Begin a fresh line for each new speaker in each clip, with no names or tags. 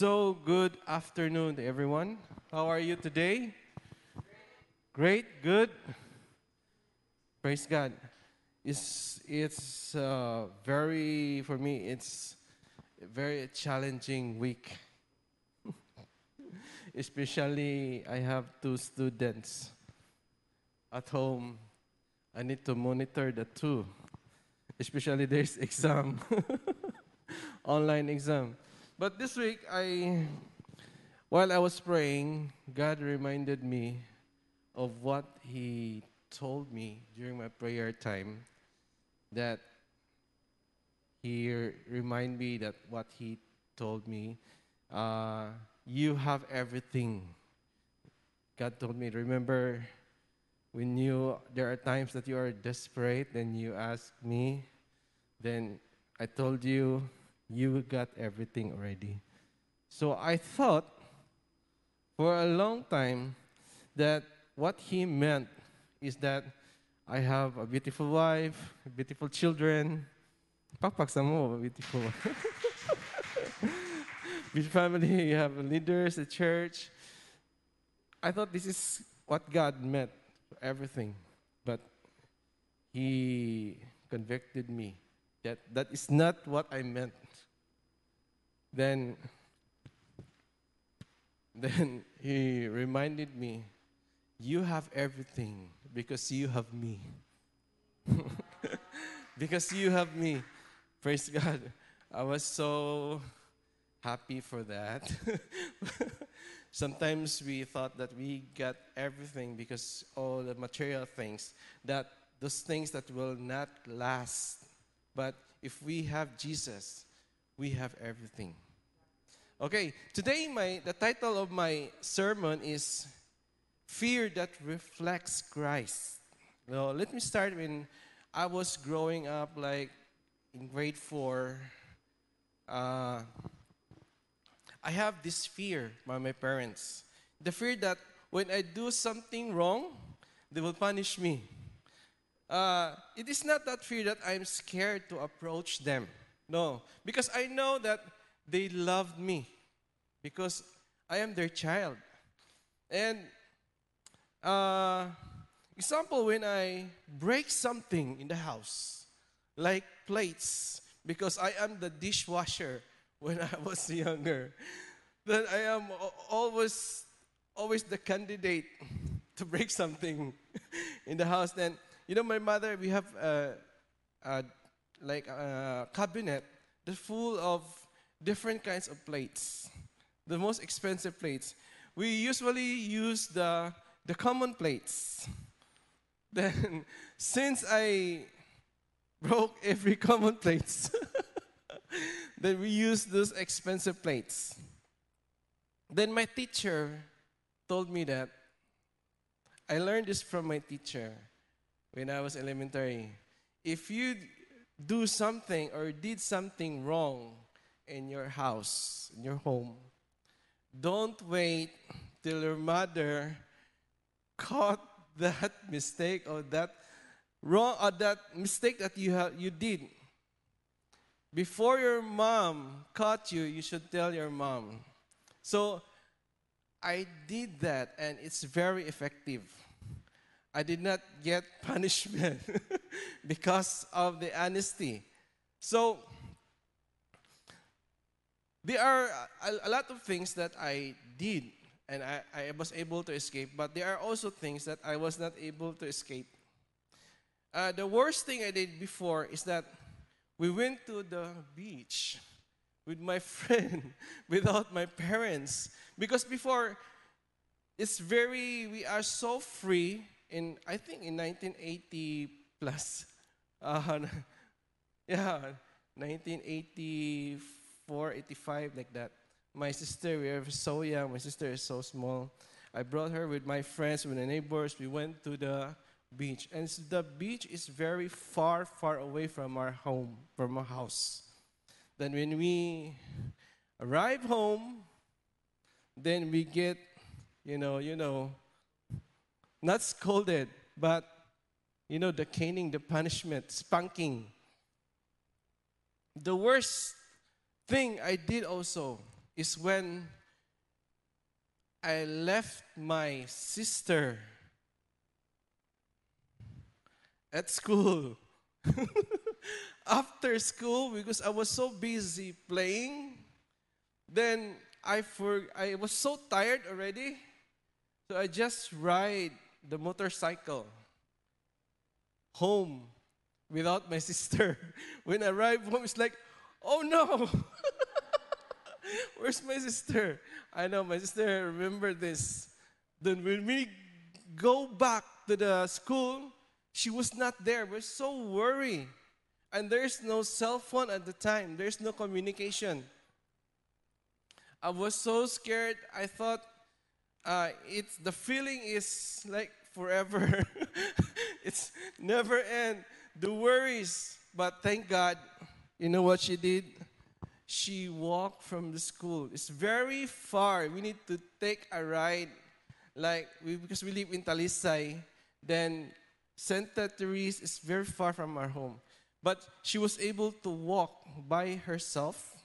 So, good afternoon everyone. How are you today? Great, good. Praise God. It's it's uh, very for me. It's a very challenging week. Especially, I have two students at home. I need to monitor the two. Especially there's exam, online exam. But this week, I, while I was praying, God reminded me of what He told me during my prayer time. That He reminded me that what He told me, uh, you have everything. God told me, remember when you there are times that you are desperate then you ask me, then I told you you got everything already. So I thought for a long time that what he meant is that I have a beautiful wife, beautiful children. Pakpak mo, beautiful. beautiful family, you have leaders, a church. I thought this is what God meant for everything. But he convicted me that that is not what I meant then then he reminded me you have everything because you have me. Because you have me. Praise god. I was so happy for that. Sometimes we thought that we got everything because all the material things that those things that will not last. But if we have jesus we have everything. Okay, today my the title of my sermon is Fear that reflects Christ. Well, let me start when I was growing up like in grade 4 uh, I have this fear by my parents. The fear that when I do something wrong, they will punish me. Uh, it is not that fear that I'm scared to approach them. No, because I know that they loved me because I am their child. And uh, example, when I break something in the house, like plates, because I am the dishwasher when I was younger, then I am always always the candidate to break something in the house. Then you know, my mother, we have a, a like a cabinet that's full of different kinds of plates, the most expensive plates. We usually use the, the common plates. Then, since I broke every common plates, then we use those expensive plates. Then my teacher told me that I learned this from my teacher when I was elementary. If you do something or did something wrong in your house, in your home, don't wait till your mother caught that mistake or that wrong or that mistake that you have you did. Before your mom caught you, you should tell your mom. So I did that and it's very effective. I did not get punishment because of the honesty. So, there are a, a, lot of things that I did and I, I was able to escape, but there are also things that I was not able to escape. Uh, the worst thing I did before is that we went to the beach with my friend without my parents because before it's very we are so free in I think in 1980 plus. Uh, yeah, 1984, 85 like that. My sister, we were so young. My sister is so small. I brought her with my friends, with the neighbors. We went to the beach, and the beach is very far, far away from our home, from our house. Then when we arrive home, then we get, you know, you know, not scolded, but you know, the caning, the punishment, spanking. The worst thing I did also is when I left my sister at school. After school, because I was so busy playing, then I for I was so tired already, so I just ride the motorcycle home without my sister. When I arrived home, it's like, oh no, where's my sister? I know my sister remember this. Then when we go back to the school, she was not there. We're so worried. And there's no cell phone at the time. There's no communication. I was so scared. I thought uh, it's the feeling is like forever. it's never end. The worries. But thank God, you know what she did? She walked from the school. It's very far. We need to take a ride, like we, because we live in Talisay. Then Santa Teresa is very far from our home. But she was able to walk by herself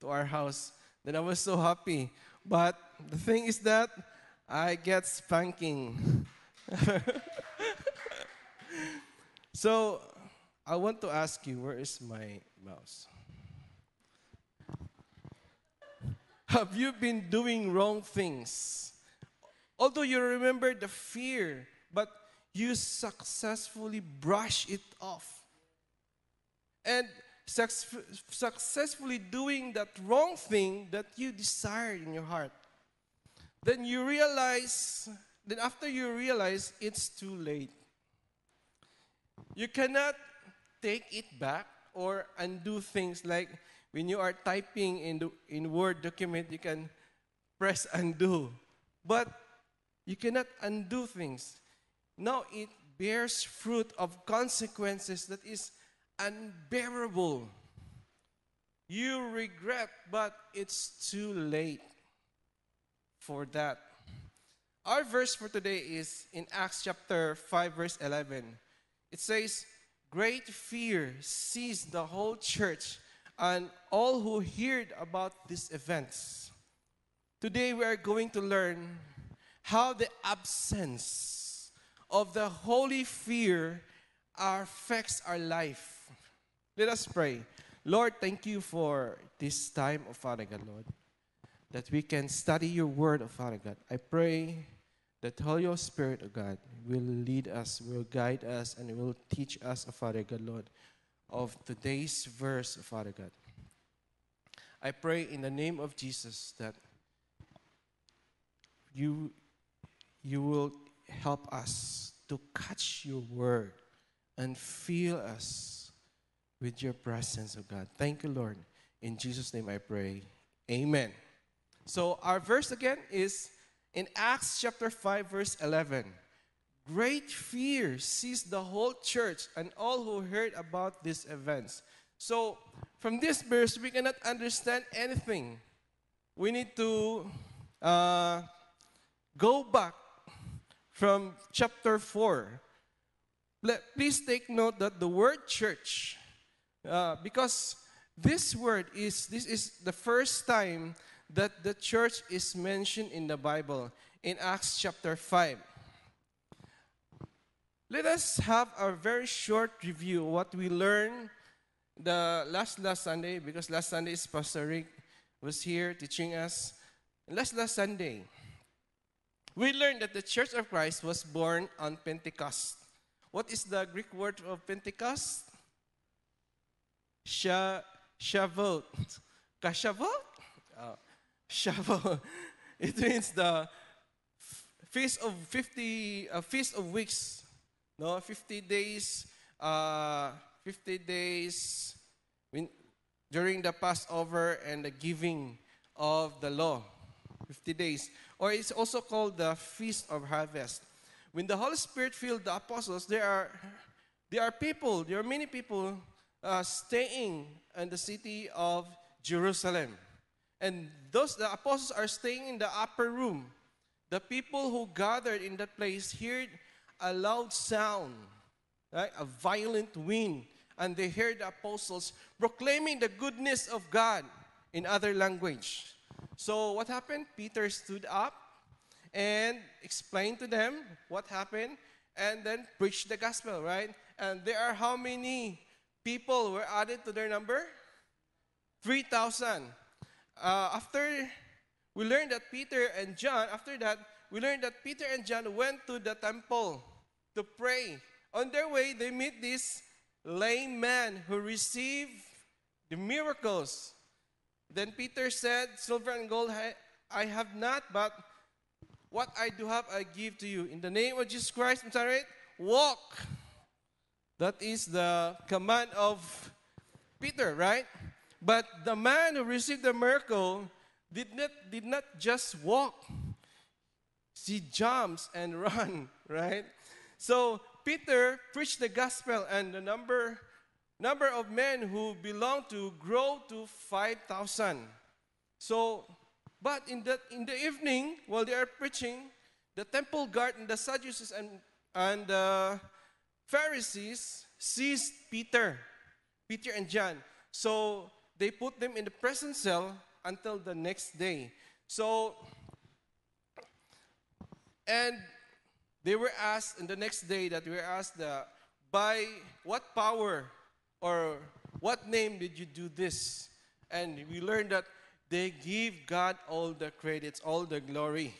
to our house. Then I was so happy. But the thing is that I get spanking. so I want to ask you, where is my mouse? Have you been doing wrong things? Although you remember the fear, but you successfully brush it off. And successfully doing that wrong thing that you desired in your heart. Then you realize, then after you realize, it's too late. You cannot take it back or undo things like when you are typing in the in Word document, you can press undo. But you cannot undo things. Now it bears fruit of consequences that is unbearable. You regret, but it's too late for that. Our verse for today is in Acts chapter 5, verse 11. It says, Great fear seized the whole church and all who heard about these events. Today we are going to learn how the absence of the holy fear affects our life. Let us pray. Lord, thank you for this time, of Father God, Lord, that we can study your word, of Father God. I pray that Holy Spirit, of God, will lead us, will guide us, and will teach us, of Father God, Lord, of today's verse, Father God. I pray in the name of Jesus that you, you will help us to catch your word and feel us with your presence, of God. Thank you, Lord. In Jesus' name I pray. Amen. So, our verse again is in Acts chapter 5, verse 11. Great fear seized the whole church and all who heard about these events. So, from this verse, we cannot understand anything. We need to uh, go back from chapter 4. Let, please take note that the word church, uh, because this word is this is the first time that the church is mentioned in the Bible in Acts chapter 5. Let us have a very short review what we learned the last last Sunday because last Sunday is Pastor Rick was here teaching us. Last last Sunday, we learned that the Church of Christ was born on Pentecost. What is the Greek word of Pentecost? Sha, Shavuot. Kashavot? Oh, Shavuot. It means the feast of 50, uh, feast of weeks no, 50 days, uh, 50 days when, during the Passover and the giving of the law. 50 days. Or it's also called the Feast of Harvest. When the Holy Spirit filled the apostles, there are, there are people, there are many people uh, staying in the city of Jerusalem. And those, the apostles are staying in the upper room. The people who gathered in that place heard a loud sound, right? a violent wind, and they heard the apostles proclaiming the goodness of God in other language. So what happened? Peter stood up and explained to them what happened and then preached the gospel, right? And there are how many people were added to their number? 3,000. Uh, after we learned that Peter and John, after that, we learned that Peter and John went to the temple to pray. On their way, they meet this lame man who received the miracles. Then Peter said, Silver and gold I have not, but what I do have I give to you. In the name of Jesus Christ, Nazareth, walk. That is the command of Peter, right? But the man who received the miracle did not, did not just walk. He jumps and run, right? So Peter preached the gospel and the number number of men who belong to grow to 5,000. So, but in the, in the evening, while they are preaching, the temple guard and the Sadducees and, and the Pharisees seized Peter, Peter and John. So they put them in the prison cell until the next day. So, and they were asked, in the next day that we were asked, the, by what power or what name did you do this? And we learned that they give God all the credits, all the glory.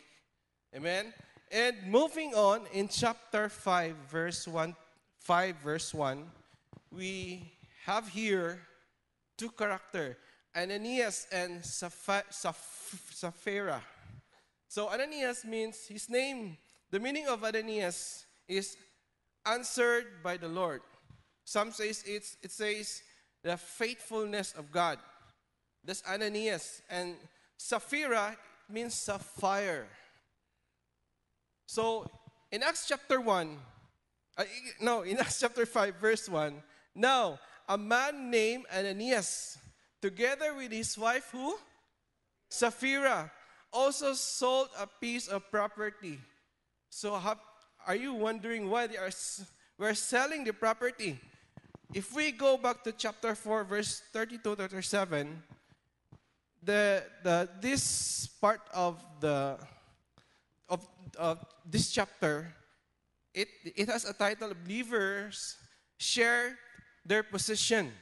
Amen. And moving on in chapter 5 verse 1 5 verse 1, we have here two character, Ananias and Sapphira. So Ananias means his name, the meaning of Ananias is answered by the Lord. Some says it's, it says the faithfulness of God. That's Ananias. And Sapphira means sapphire. So in Acts chapter 1, uh, no, in Acts chapter 5, verse 1, now a man named Ananias, together with his wife, who? Sapphira, also sold a piece of property. So, are you wondering why they are we're selling the property? If we go back to chapter 4, verse 32 to 37, the, the, this part of, the, of, of this chapter, it, it has a title, Believers Share Their Position.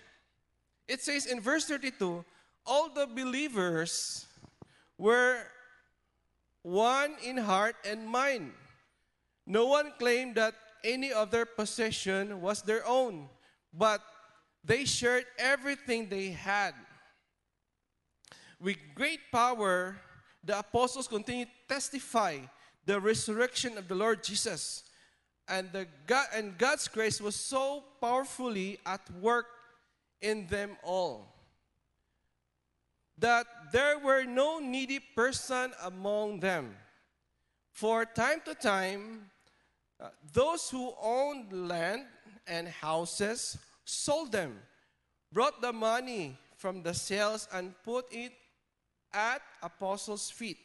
It says in verse 32, all the believers were one in heart and mind. No one claimed that any of their possession was their own but they shared everything they had. With great power, the apostles continued to testify the resurrection of the Lord Jesus. And, the God, and God's grace was so powerfully at work in them all that there were no needy person among them. For time to time, uh, those who owned land and houses sold them, brought the money from the sales, and put it at apostles' feet.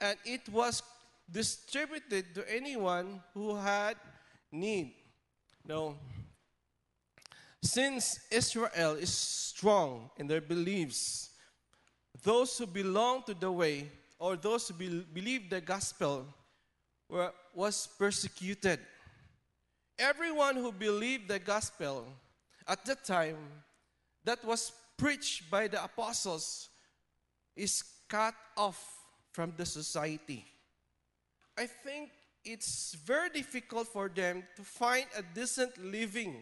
And it was distributed to anyone who had need. Now, since Israel is strong in their beliefs, those who belong to the way or those who be, believe the gospel were, was persecuted. Everyone who believed the gospel at that time that was preached by the apostles is cut off from the society. I think it's very difficult for them to find a decent living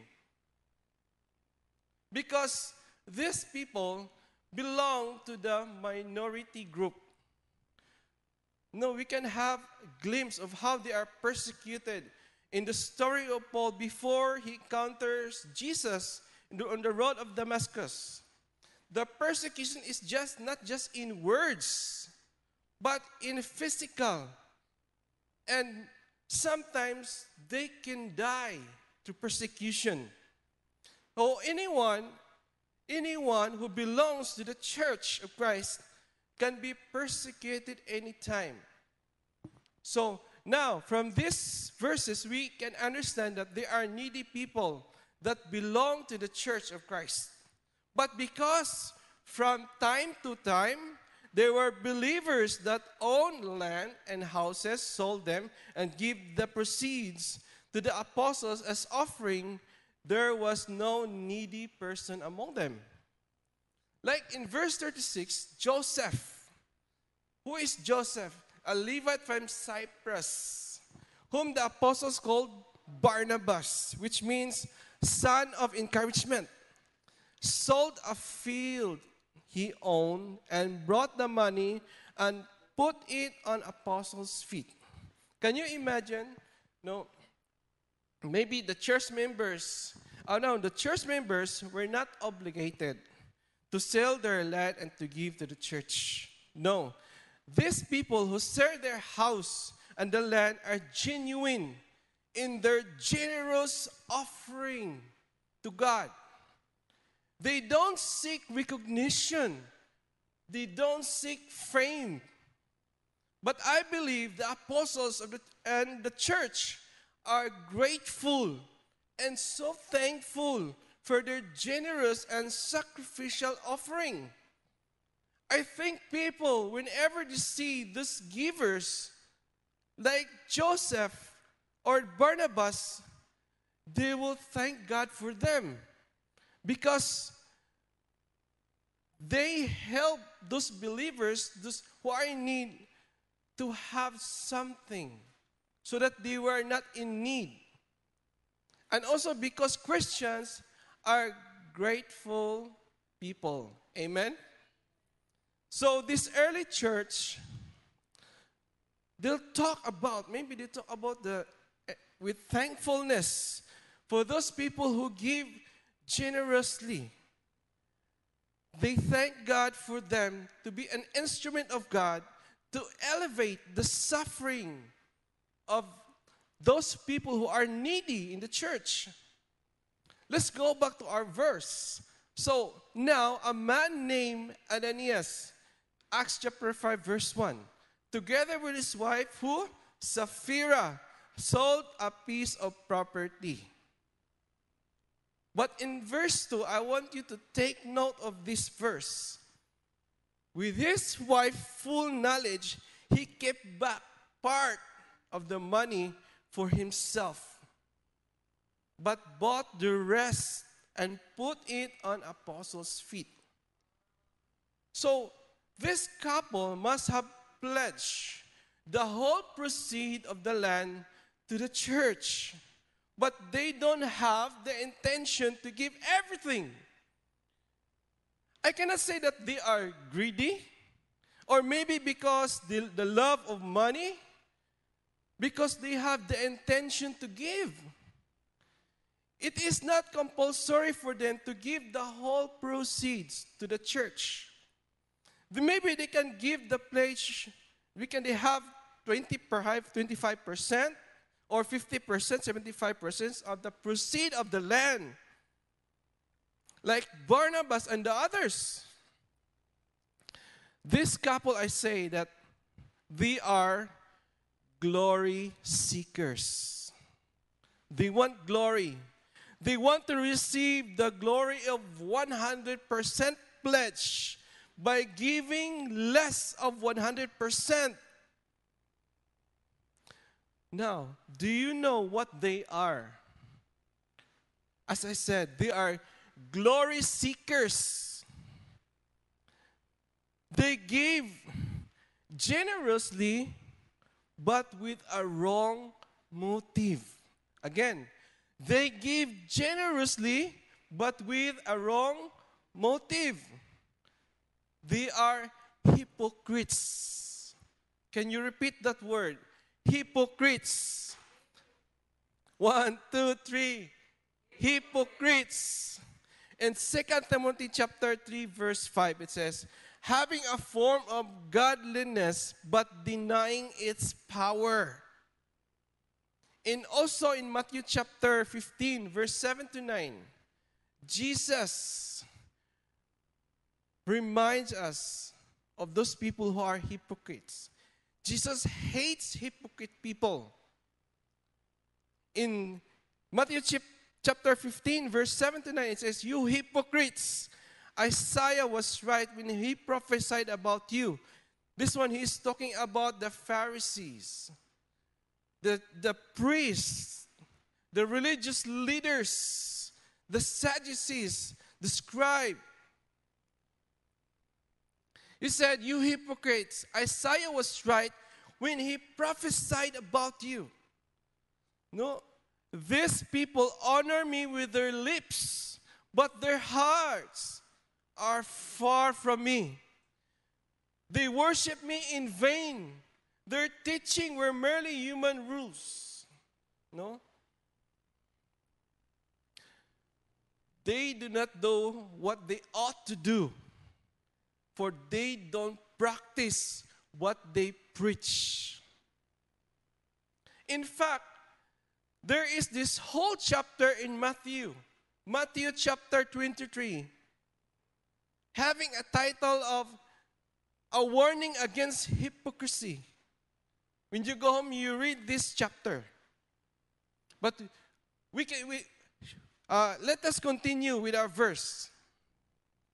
because these people belong to the minority group. No, we can have a glimpse of how they are persecuted in the story of Paul before he encounters Jesus on the road of Damascus. The persecution is just not just in words, but in physical. And sometimes they can die to persecution. Oh, anyone, anyone who belongs to the church of Christ can be persecuted anytime. So now, from these verses, we can understand that there are needy people that belong to the church of Christ. But because from time to time, There were believers that owned land and houses, sold them, and give the proceeds to the apostles as offering. There was no needy person among them. Like in verse 36, Joseph. Who is Joseph? A Levite from Cyprus, whom the apostles called Barnabas, which means son of encouragement, sold a field he owned and brought the money and put it on apostles' feet. Can you imagine? No, maybe the church members, oh no, the church members were not obligated to sell their land and to give to the church. No, these people who sell their house and the land are genuine in their generous offering to God. They don't seek recognition. They don't seek fame. But I believe the apostles the, and the church are grateful and so thankful for their generous and sacrificial offering. I think people, whenever they see these givers, like Joseph or Barnabas, they will thank God for them because they help those believers, those who are in need, to have something so that they were not in need. And also because Christians are grateful people. Amen? So, this early church, they'll talk about, maybe they talk about the, eh, with thankfulness for those people who give generously. They thank God for them to be an instrument of God to elevate the suffering of those people who are needy in the church. Let's go back to our verse. So now, a man named Ananias, Acts chapter 5, verse 1, together with his wife, who? Sapphira, sold a piece of property. But in verse 2, I want you to take note of this verse. With his wife's full knowledge, he kept back part of the money for himself, but bought the rest and put it on apostles' feet. So this couple must have pledged the whole proceed of the land to the church but they don't have the intention to give everything. I cannot say that they are greedy, or maybe because the, the love of money, because they have the intention to give. It is not compulsory for them to give the whole proceeds to the church. Maybe they can give the pledge, we can they have 20 perhaps 25 percent or 50%, 75% of the proceed of the land. Like Barnabas and the others. This couple, I say that they are glory seekers. They want glory. They want to receive the glory of 100% pledge by giving less of 100%. Now, do you know what they are? As I said, they are glory seekers. They give generously, but with a wrong motive. Again, they give generously, but with a wrong motive. They are hypocrites. Can you repeat that word? Hypocrites. One, two, three. Hypocrites. In 2 Timothy chapter 3, verse 5, it says, having a form of godliness, but denying its power. And also in Matthew chapter 15, verse 7 to 9, Jesus reminds us of those people who are hypocrites. Jesus hates hypocrite people. In Matthew chapter 15, verse 7 to 9, it says, You hypocrites, Isaiah was right when he prophesied about you. This one, he's talking about the Pharisees, the, the priests, the religious leaders, the Sadducees, the scribe. He said, You hypocrites, Isaiah was right when he prophesied about you. No, these people honor me with their lips, but their hearts are far from me. They worship me in vain. Their teaching were merely human rules. No? They do not know what they ought to do, for they don't practice what they preach. In fact, there is this whole chapter in Matthew, Matthew chapter 23, having a title of A Warning Against Hypocrisy. When you go home, you read this chapter. But we can, we, uh, let us continue with our verse,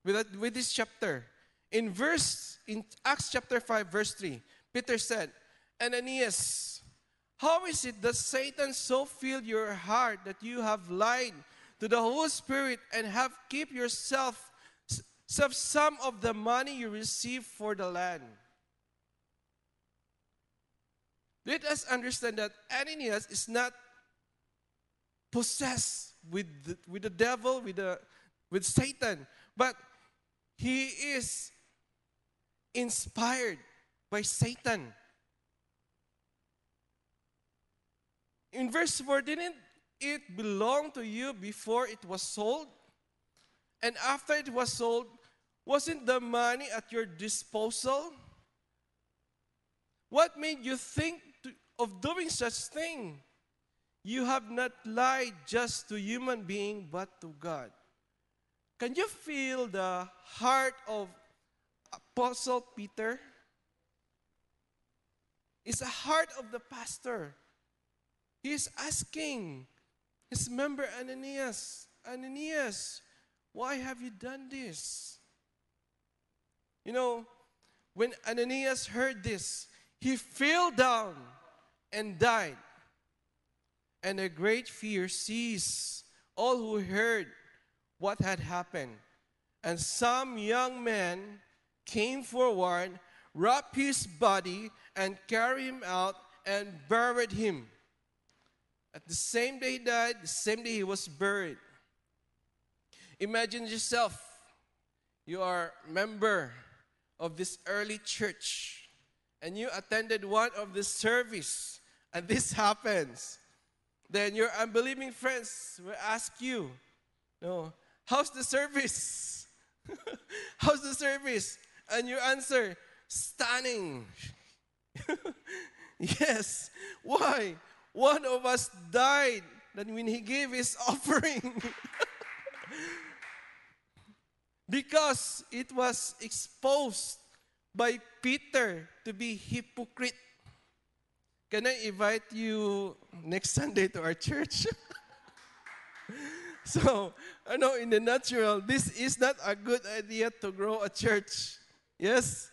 with, with this chapter. In verse, in Acts chapter 5, verse 3, Peter said, Ananias, how is it that Satan so filled your heart that you have lied to the Holy Spirit and have kept yourself some of the money you received for the land? Let us understand that Ananias is not possessed with the, with the devil, with, the, with Satan, but he is inspired by Satan. In verse 4, didn't it belong to you before it was sold? And after it was sold, wasn't the money at your disposal? What made you think to, of doing such thing? You have not lied just to human being but to God. Can you feel the heart of Apostle Peter? is the heart of the pastor. He is asking his member Ananias, Ananias, why have you done this? You know, when Ananias heard this, he fell down and died. And a great fear seized all who heard what had happened. And some young men came forward, wrapped his body, and carried him out and buried him. At the same day he died, the same day he was buried. Imagine yourself, you are a member of this early church, and you attended one of the service, and this happens. Then your unbelieving friends will ask you, no, how's the service? how's the service? And you answer, stunning. yes. Why? One of us died that when he gave his offering. because it was exposed by Peter to be hypocrite. Can I invite you next Sunday to our church? so, I know in the natural, this is not a good idea to grow a church. Yes?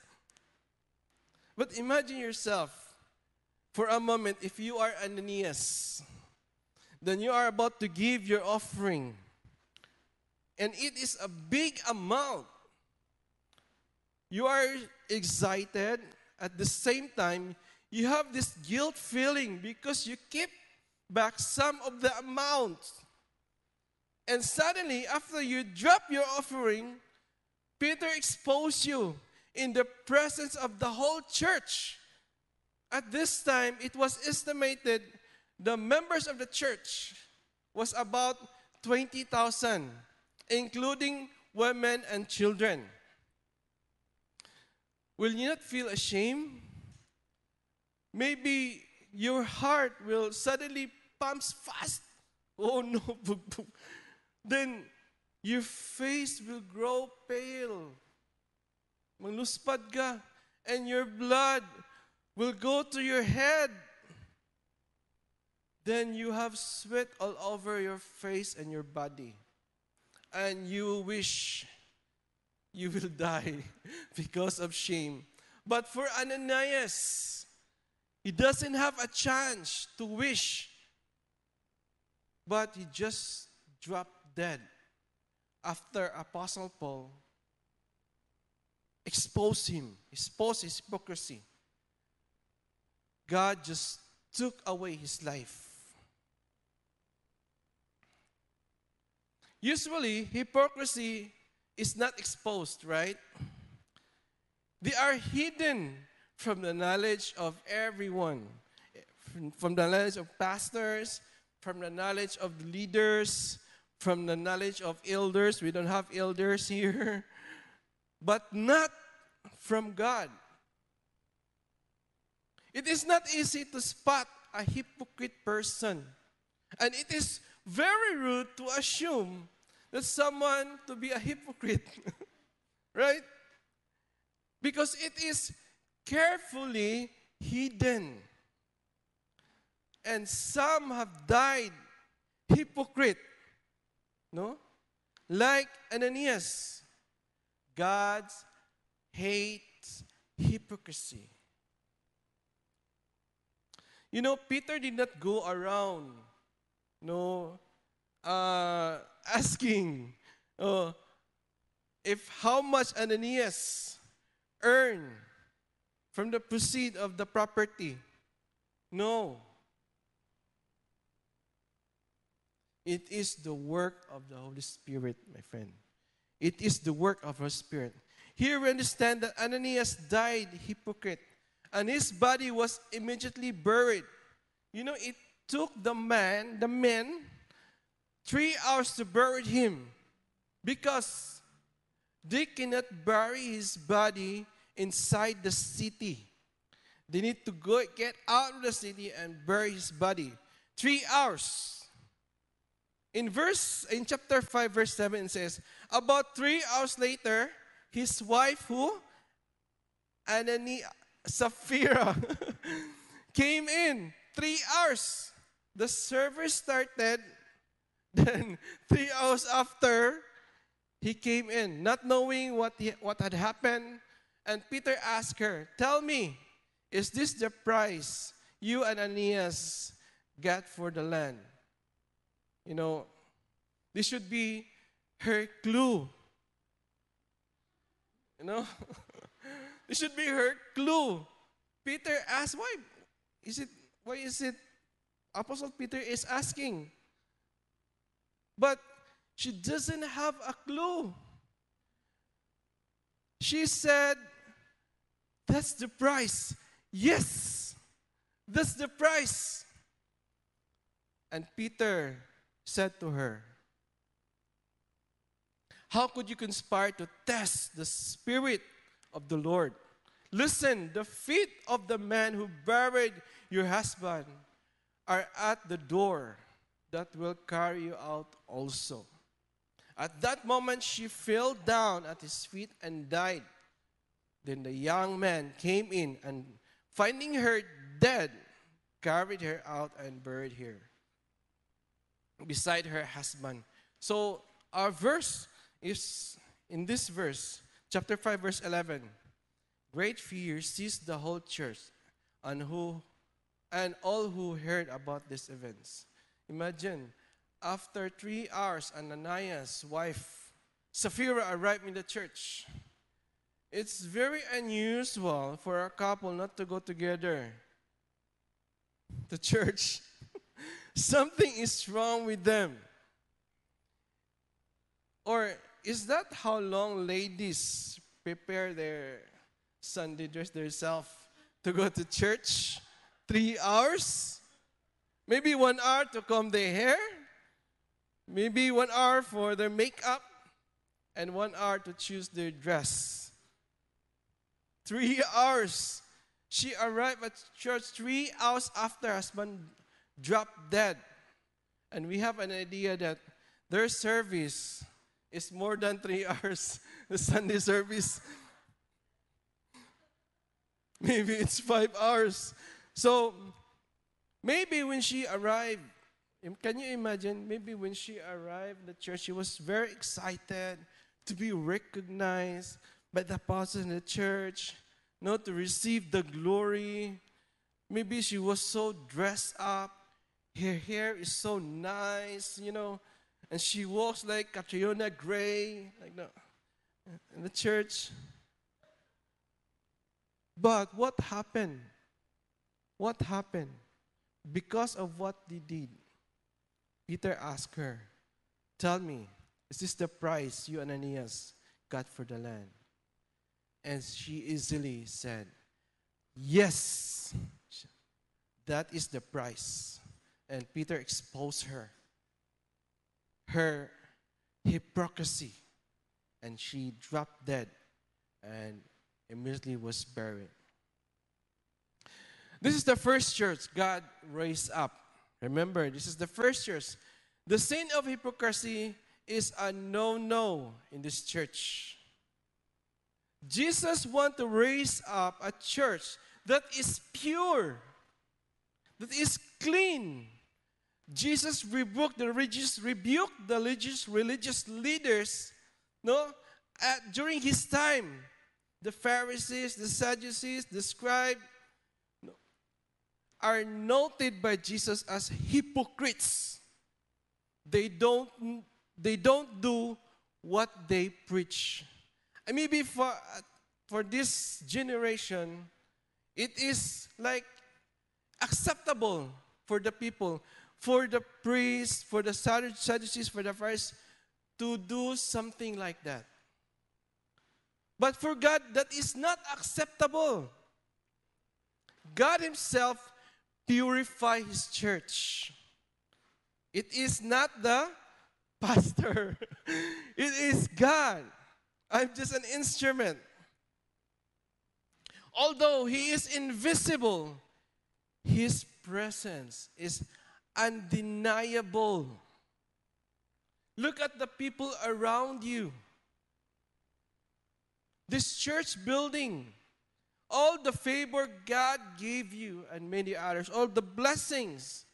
But imagine yourself for a moment if you are Ananias, then you are about to give your offering, and it is a big amount. You are excited. At the same time, you have this guilt feeling because you keep back some of the amount. And suddenly, after you drop your offering, Peter exposed you in the presence of the whole church. At this time, it was estimated the members of the church was about 20,000, including women and children. Will you not feel ashamed? Maybe your heart will suddenly pump fast. Oh no. then your face will grow pale. Maluspad ka. And your blood will go to your head. Then you have sweat all over your face and your body. And you wish you will die because of shame. But for Ananias, he doesn't have a chance to wish, but he just dropped dead after Apostle Paul exposed him, expose his hypocrisy. God just took away his life. Usually, hypocrisy is not exposed, right? They are hidden from the knowledge of everyone, from the knowledge of pastors, from the knowledge of leaders, from the knowledge of elders. We don't have elders here, but not from God. It is not easy to spot a hypocrite person, and it is very rude to assume that someone to be a hypocrite, right? Because it is carefully hidden. And some have died hypocrite. No? Like Ananias. God hates hypocrisy. You know, Peter did not go around, no, uh, asking uh, if how much Ananias earned from the proceed of the property. No. It is the work of the Holy Spirit, my friend. It is the work of our Spirit. Here we understand that Ananias died hypocrite, and his body was immediately buried. You know, it took the man, the men, three hours to bury him because they cannot bury his body inside the city. They need to go get out of the city and bury his body. Three hours. In verse in chapter 5, verse 7, it says, About three hours later, his wife, who? Anani Sapphira, came in. Three hours. The service started then, three hours after, he came in, not knowing what, he, what had happened. And Peter asked her, Tell me, is this the price you and Ananias got for the land? You know, this should be her clue. You know, this should be her clue. Peter asked, Why is it? Why is it? Apostle Peter is asking. But she doesn't have a clue. She said, That's the price. Yes, that's the price. And Peter said to her, How could you conspire to test the Spirit of the Lord? Listen, the feet of the man who buried your husband are at the door that will carry you out also. At that moment, she fell down at his feet and died. Then the young man came in and, finding her dead, carried her out and buried her beside her husband. So, our verse is in this verse, chapter 5, verse 11. Great fear seized the whole church and who and all who heard about these events. Imagine, after three hours, Ananias' wife, Sapphira, arrived in the church. It's very unusual for a couple not to go together. The church. Something is wrong with them. Or is that how long ladies prepare their Sunday dress themselves to go to church? Three hours? Maybe one hour to comb their hair. Maybe one hour for their makeup. And one hour to choose their dress. Three hours. She arrived at church three hours after husband dropped dead. And we have an idea that their service is more than three hours. The Sunday service, maybe it's five hours. So Maybe when she arrived, can you imagine? Maybe when she arrived at the church, she was very excited to be recognized by the apostles in the church, not to receive the glory. Maybe she was so dressed up, her hair is so nice, you know, and she walks like Catriona Gray, like the, in the church. But what happened? What happened? Because of what they did, Peter asked her, Tell me, is this the price you, and Ananias, got for the land? And she easily said, Yes, that is the price. And Peter exposed her, her hypocrisy, and she dropped dead and immediately was buried. This is the first church God raised up. Remember, this is the first church. The sin of hypocrisy is a no no in this church. Jesus wants to raise up a church that is pure, that is clean. Jesus rebuked the religious, rebuked the religious, religious leaders no, at, during his time. The Pharisees, the Sadducees, the scribes no, are noted by Jesus as hypocrites. They don't, they don't do what they preach. And maybe for, for this generation, it is like acceptable for the people, for the priests, for the Sadducees, for the Pharisees to do something like that. But for God, that is not acceptable. God Himself purify His church. It is not the pastor. it is God. I'm just an instrument. Although He is invisible, His presence is undeniable. Look at the people around you. This church building, all the favor God gave you, and many others, all the blessings,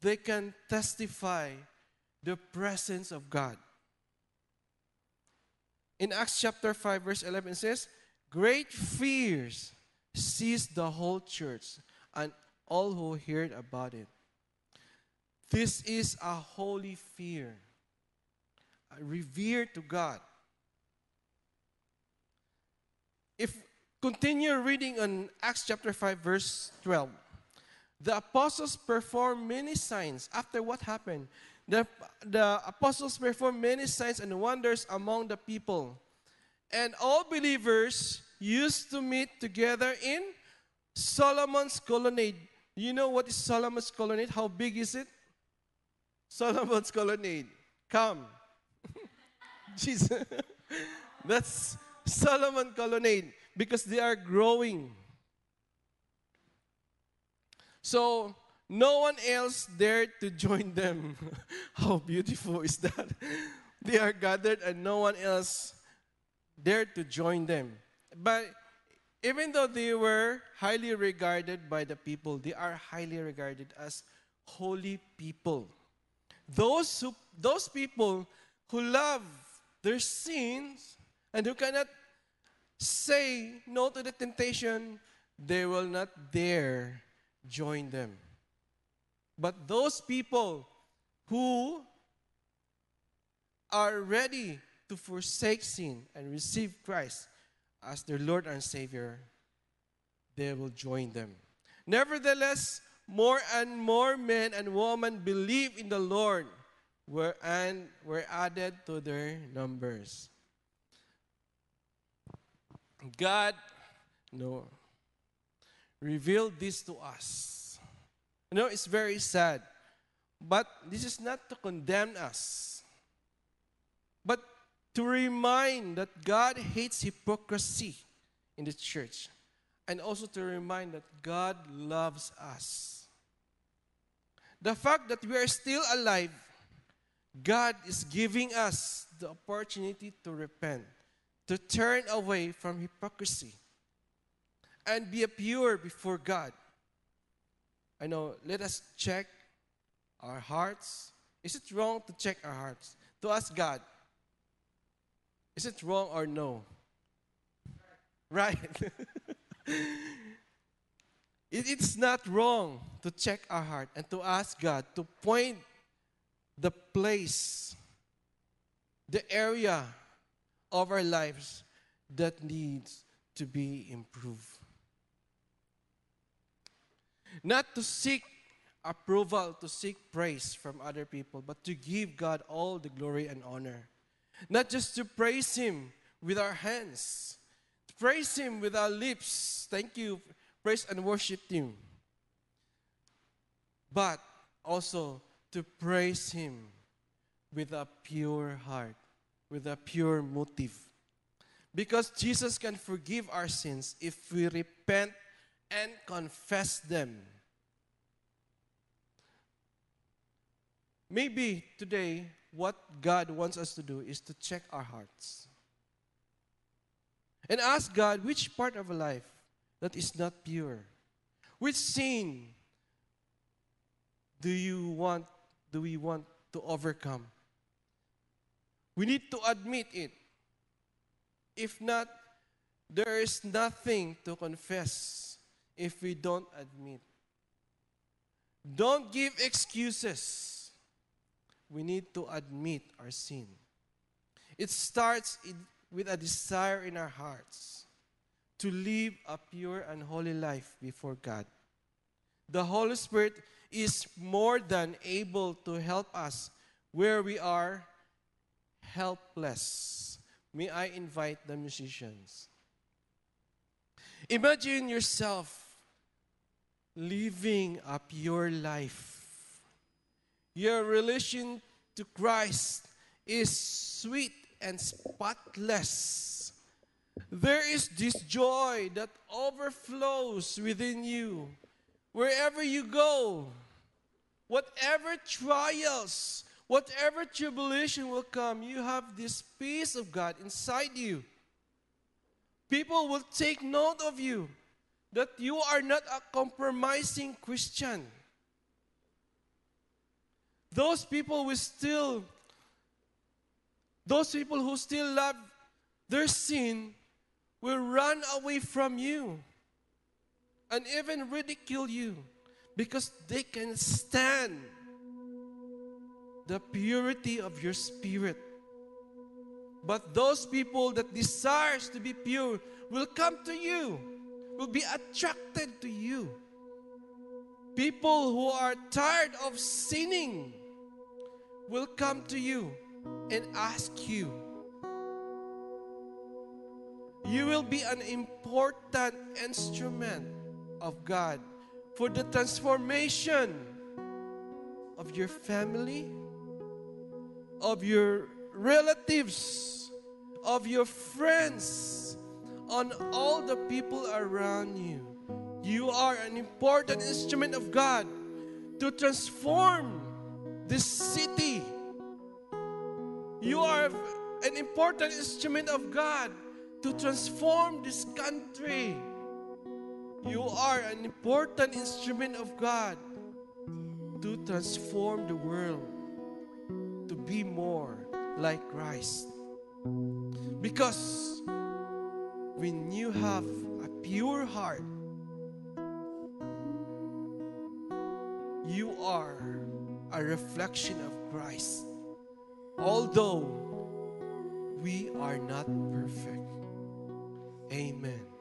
they can testify the presence of God. In Acts chapter 5, verse 11, it says, Great fears seized the whole church and all who heard about it. This is a holy fear, a revere to God. If continue reading on Acts chapter 5, verse 12, the apostles performed many signs after what happened. The, the apostles performed many signs and wonders among the people. And all believers used to meet together in Solomon's colonnade. You know what is Solomon's colonnade? How big is it? Solomon's colonnade. Come. Jesus. That's Solomon colonnade because they are growing. So no one else dared to join them. How beautiful is that? they are gathered and no one else dared to join them. But even though they were highly regarded by the people, they are highly regarded as holy people. Those, who, those people who love their sins and who cannot say no to the temptation, they will not dare join them. But those people who are ready to forsake sin and receive Christ as their Lord and Savior, they will join them. Nevertheless, more and more men and women believe in the Lord were and were added to their numbers. God no, revealed this to us. You know, it's very sad. But this is not to condemn us, but to remind that God hates hypocrisy in the church, and also to remind that God loves us. The fact that we are still alive, God is giving us the opportunity to repent to turn away from hypocrisy and be pure before God. I know, let us check our hearts. Is it wrong to check our hearts? To ask God, Is it wrong or no? Right. it, it's not wrong to check our heart and to ask God to point the place, the area of our lives that needs to be improved. Not to seek approval, to seek praise from other people, but to give God all the glory and honor. Not just to praise Him with our hands, praise Him with our lips. Thank you. Praise and worship Him. But also to praise Him with a pure heart, with a pure motive. Because Jesus can forgive our sins if we repent and confess them. Maybe today, what God wants us to do is to check our hearts and ask God which part of our life that is not pure, which sin do you want, do we want to overcome? We need to admit it. If not, there is nothing to confess if we don't admit. Don't give excuses. We need to admit our sin. It starts in, with a desire in our hearts to live a pure and holy life before God. The Holy Spirit is more than able to help us where we are helpless. May I invite the musicians? Imagine yourself living a pure life. Your relation to Christ is sweet and spotless. There is this joy that overflows within you wherever you go. Whatever trials, whatever tribulation will come, you have this peace of God inside you. People will take note of you that you are not a compromising Christian. Those people will still, those people who still love their sin will run away from you and even ridicule you because they can stand the purity of your spirit. But those people that desires to be pure will come to you, will be attracted to you. People who are tired of sinning will come to you and ask you. You will be an important instrument of God for the transformation of your family, of your relatives, of your friends, on all the people around you. You are an important instrument of God to transform this city. You are an important instrument of God to transform this country. You are an important instrument of God to transform the world to be more like Christ. Because when you have a pure heart, you are a reflection of Christ. Although we are not perfect. Amen.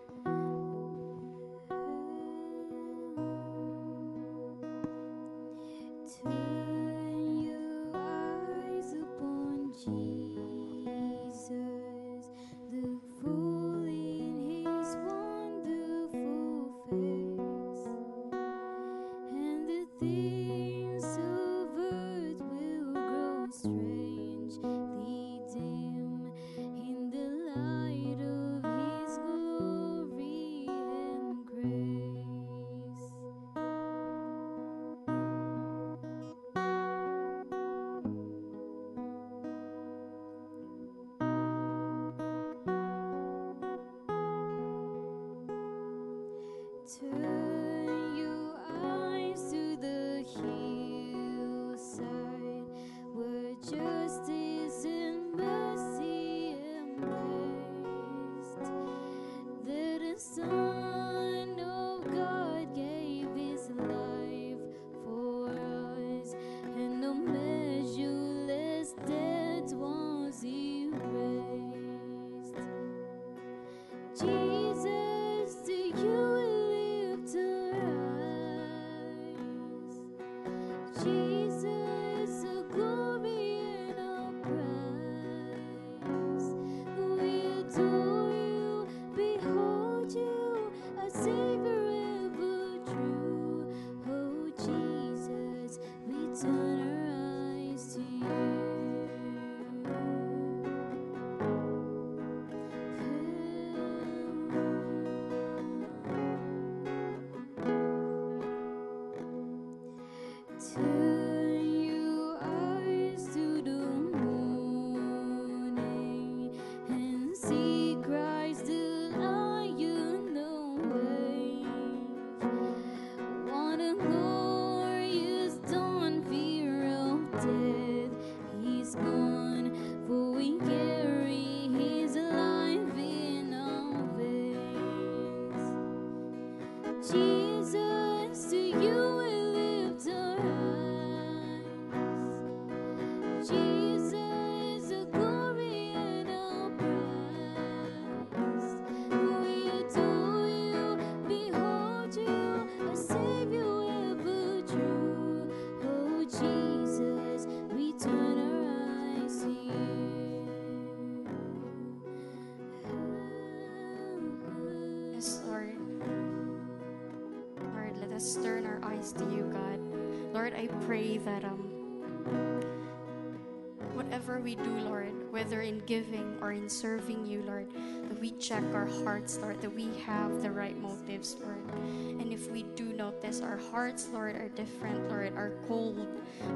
Whether in giving or in serving you, Lord, that we check our hearts, Lord, that we have the right motives, Lord. And if we do notice our hearts, Lord, are different, Lord, are cold,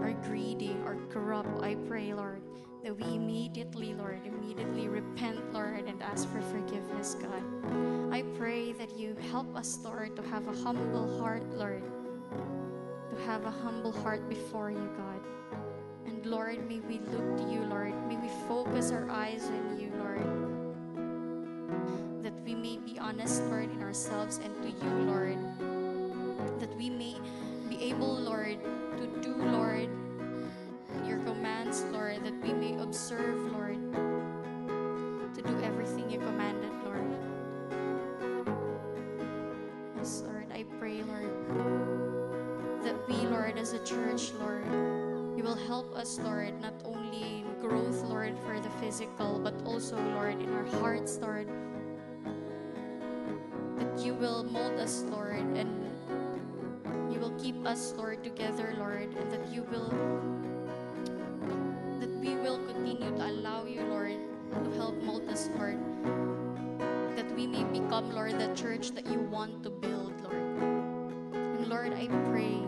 are greedy, are corrupt, I pray, Lord, that we immediately, Lord, immediately repent, Lord, and ask for forgiveness, God. I pray that you help us, Lord, to have a humble heart, Lord. To have a humble heart before you, God. And Lord, may we look to you, Lord. May we focus our eyes on you, Lord. That we may be honest, Lord, in ourselves and to you, Lord. That we may be able, Lord, to do, Lord, your commands, Lord. That we may observe, Lord, to do everything you commanded, Lord. Yes, Lord, I pray, Lord, that we, Lord, as a church, Lord, will help us, Lord, not only in growth, Lord, for the physical, but also, Lord, in our hearts, Lord, that you will mold us, Lord, and you will keep us, Lord, together, Lord, and that you will, that we will continue to allow you, Lord, to help mold us, Lord, that we may become, Lord, the church that you want to build, Lord. And Lord, I pray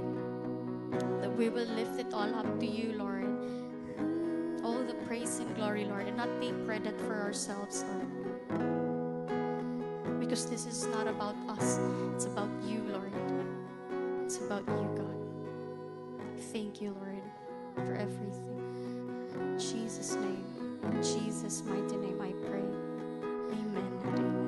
we will lift it all up to you, Lord. All the praise and glory, Lord, and not take credit for ourselves, Lord. Because this is not about us, it's about you, Lord. It's about you, God. Thank you, Lord, for everything. In Jesus' name, in Jesus' mighty name, I pray. Amen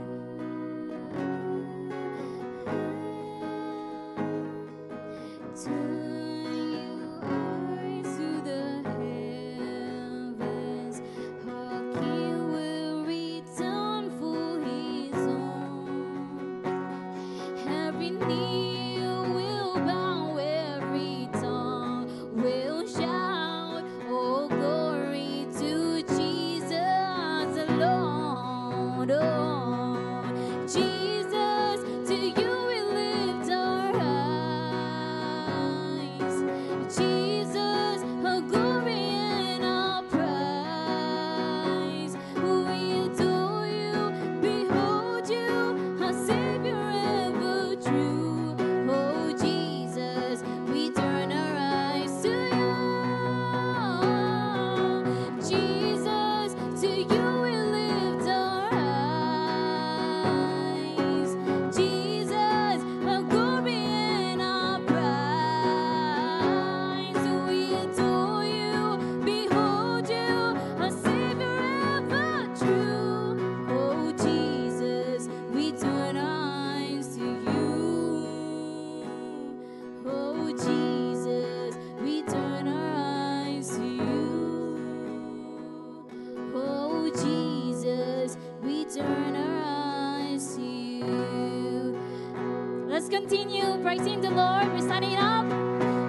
Praising the Lord. We're standing up.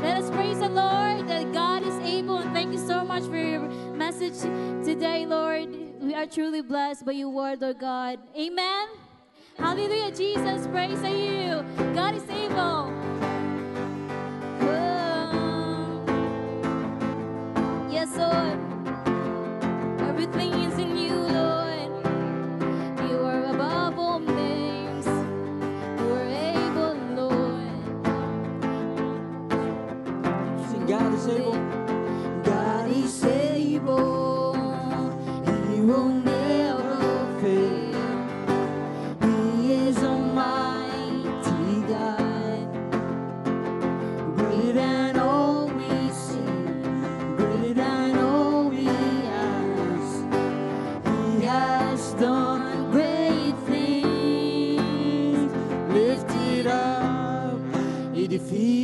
Let us praise the Lord that God is able. And thank you so much for your message today, Lord. We are truly blessed by your word, Lord God. Amen. Hallelujah, Jesus. Praise to you. God is able. Yes, Lord. feet.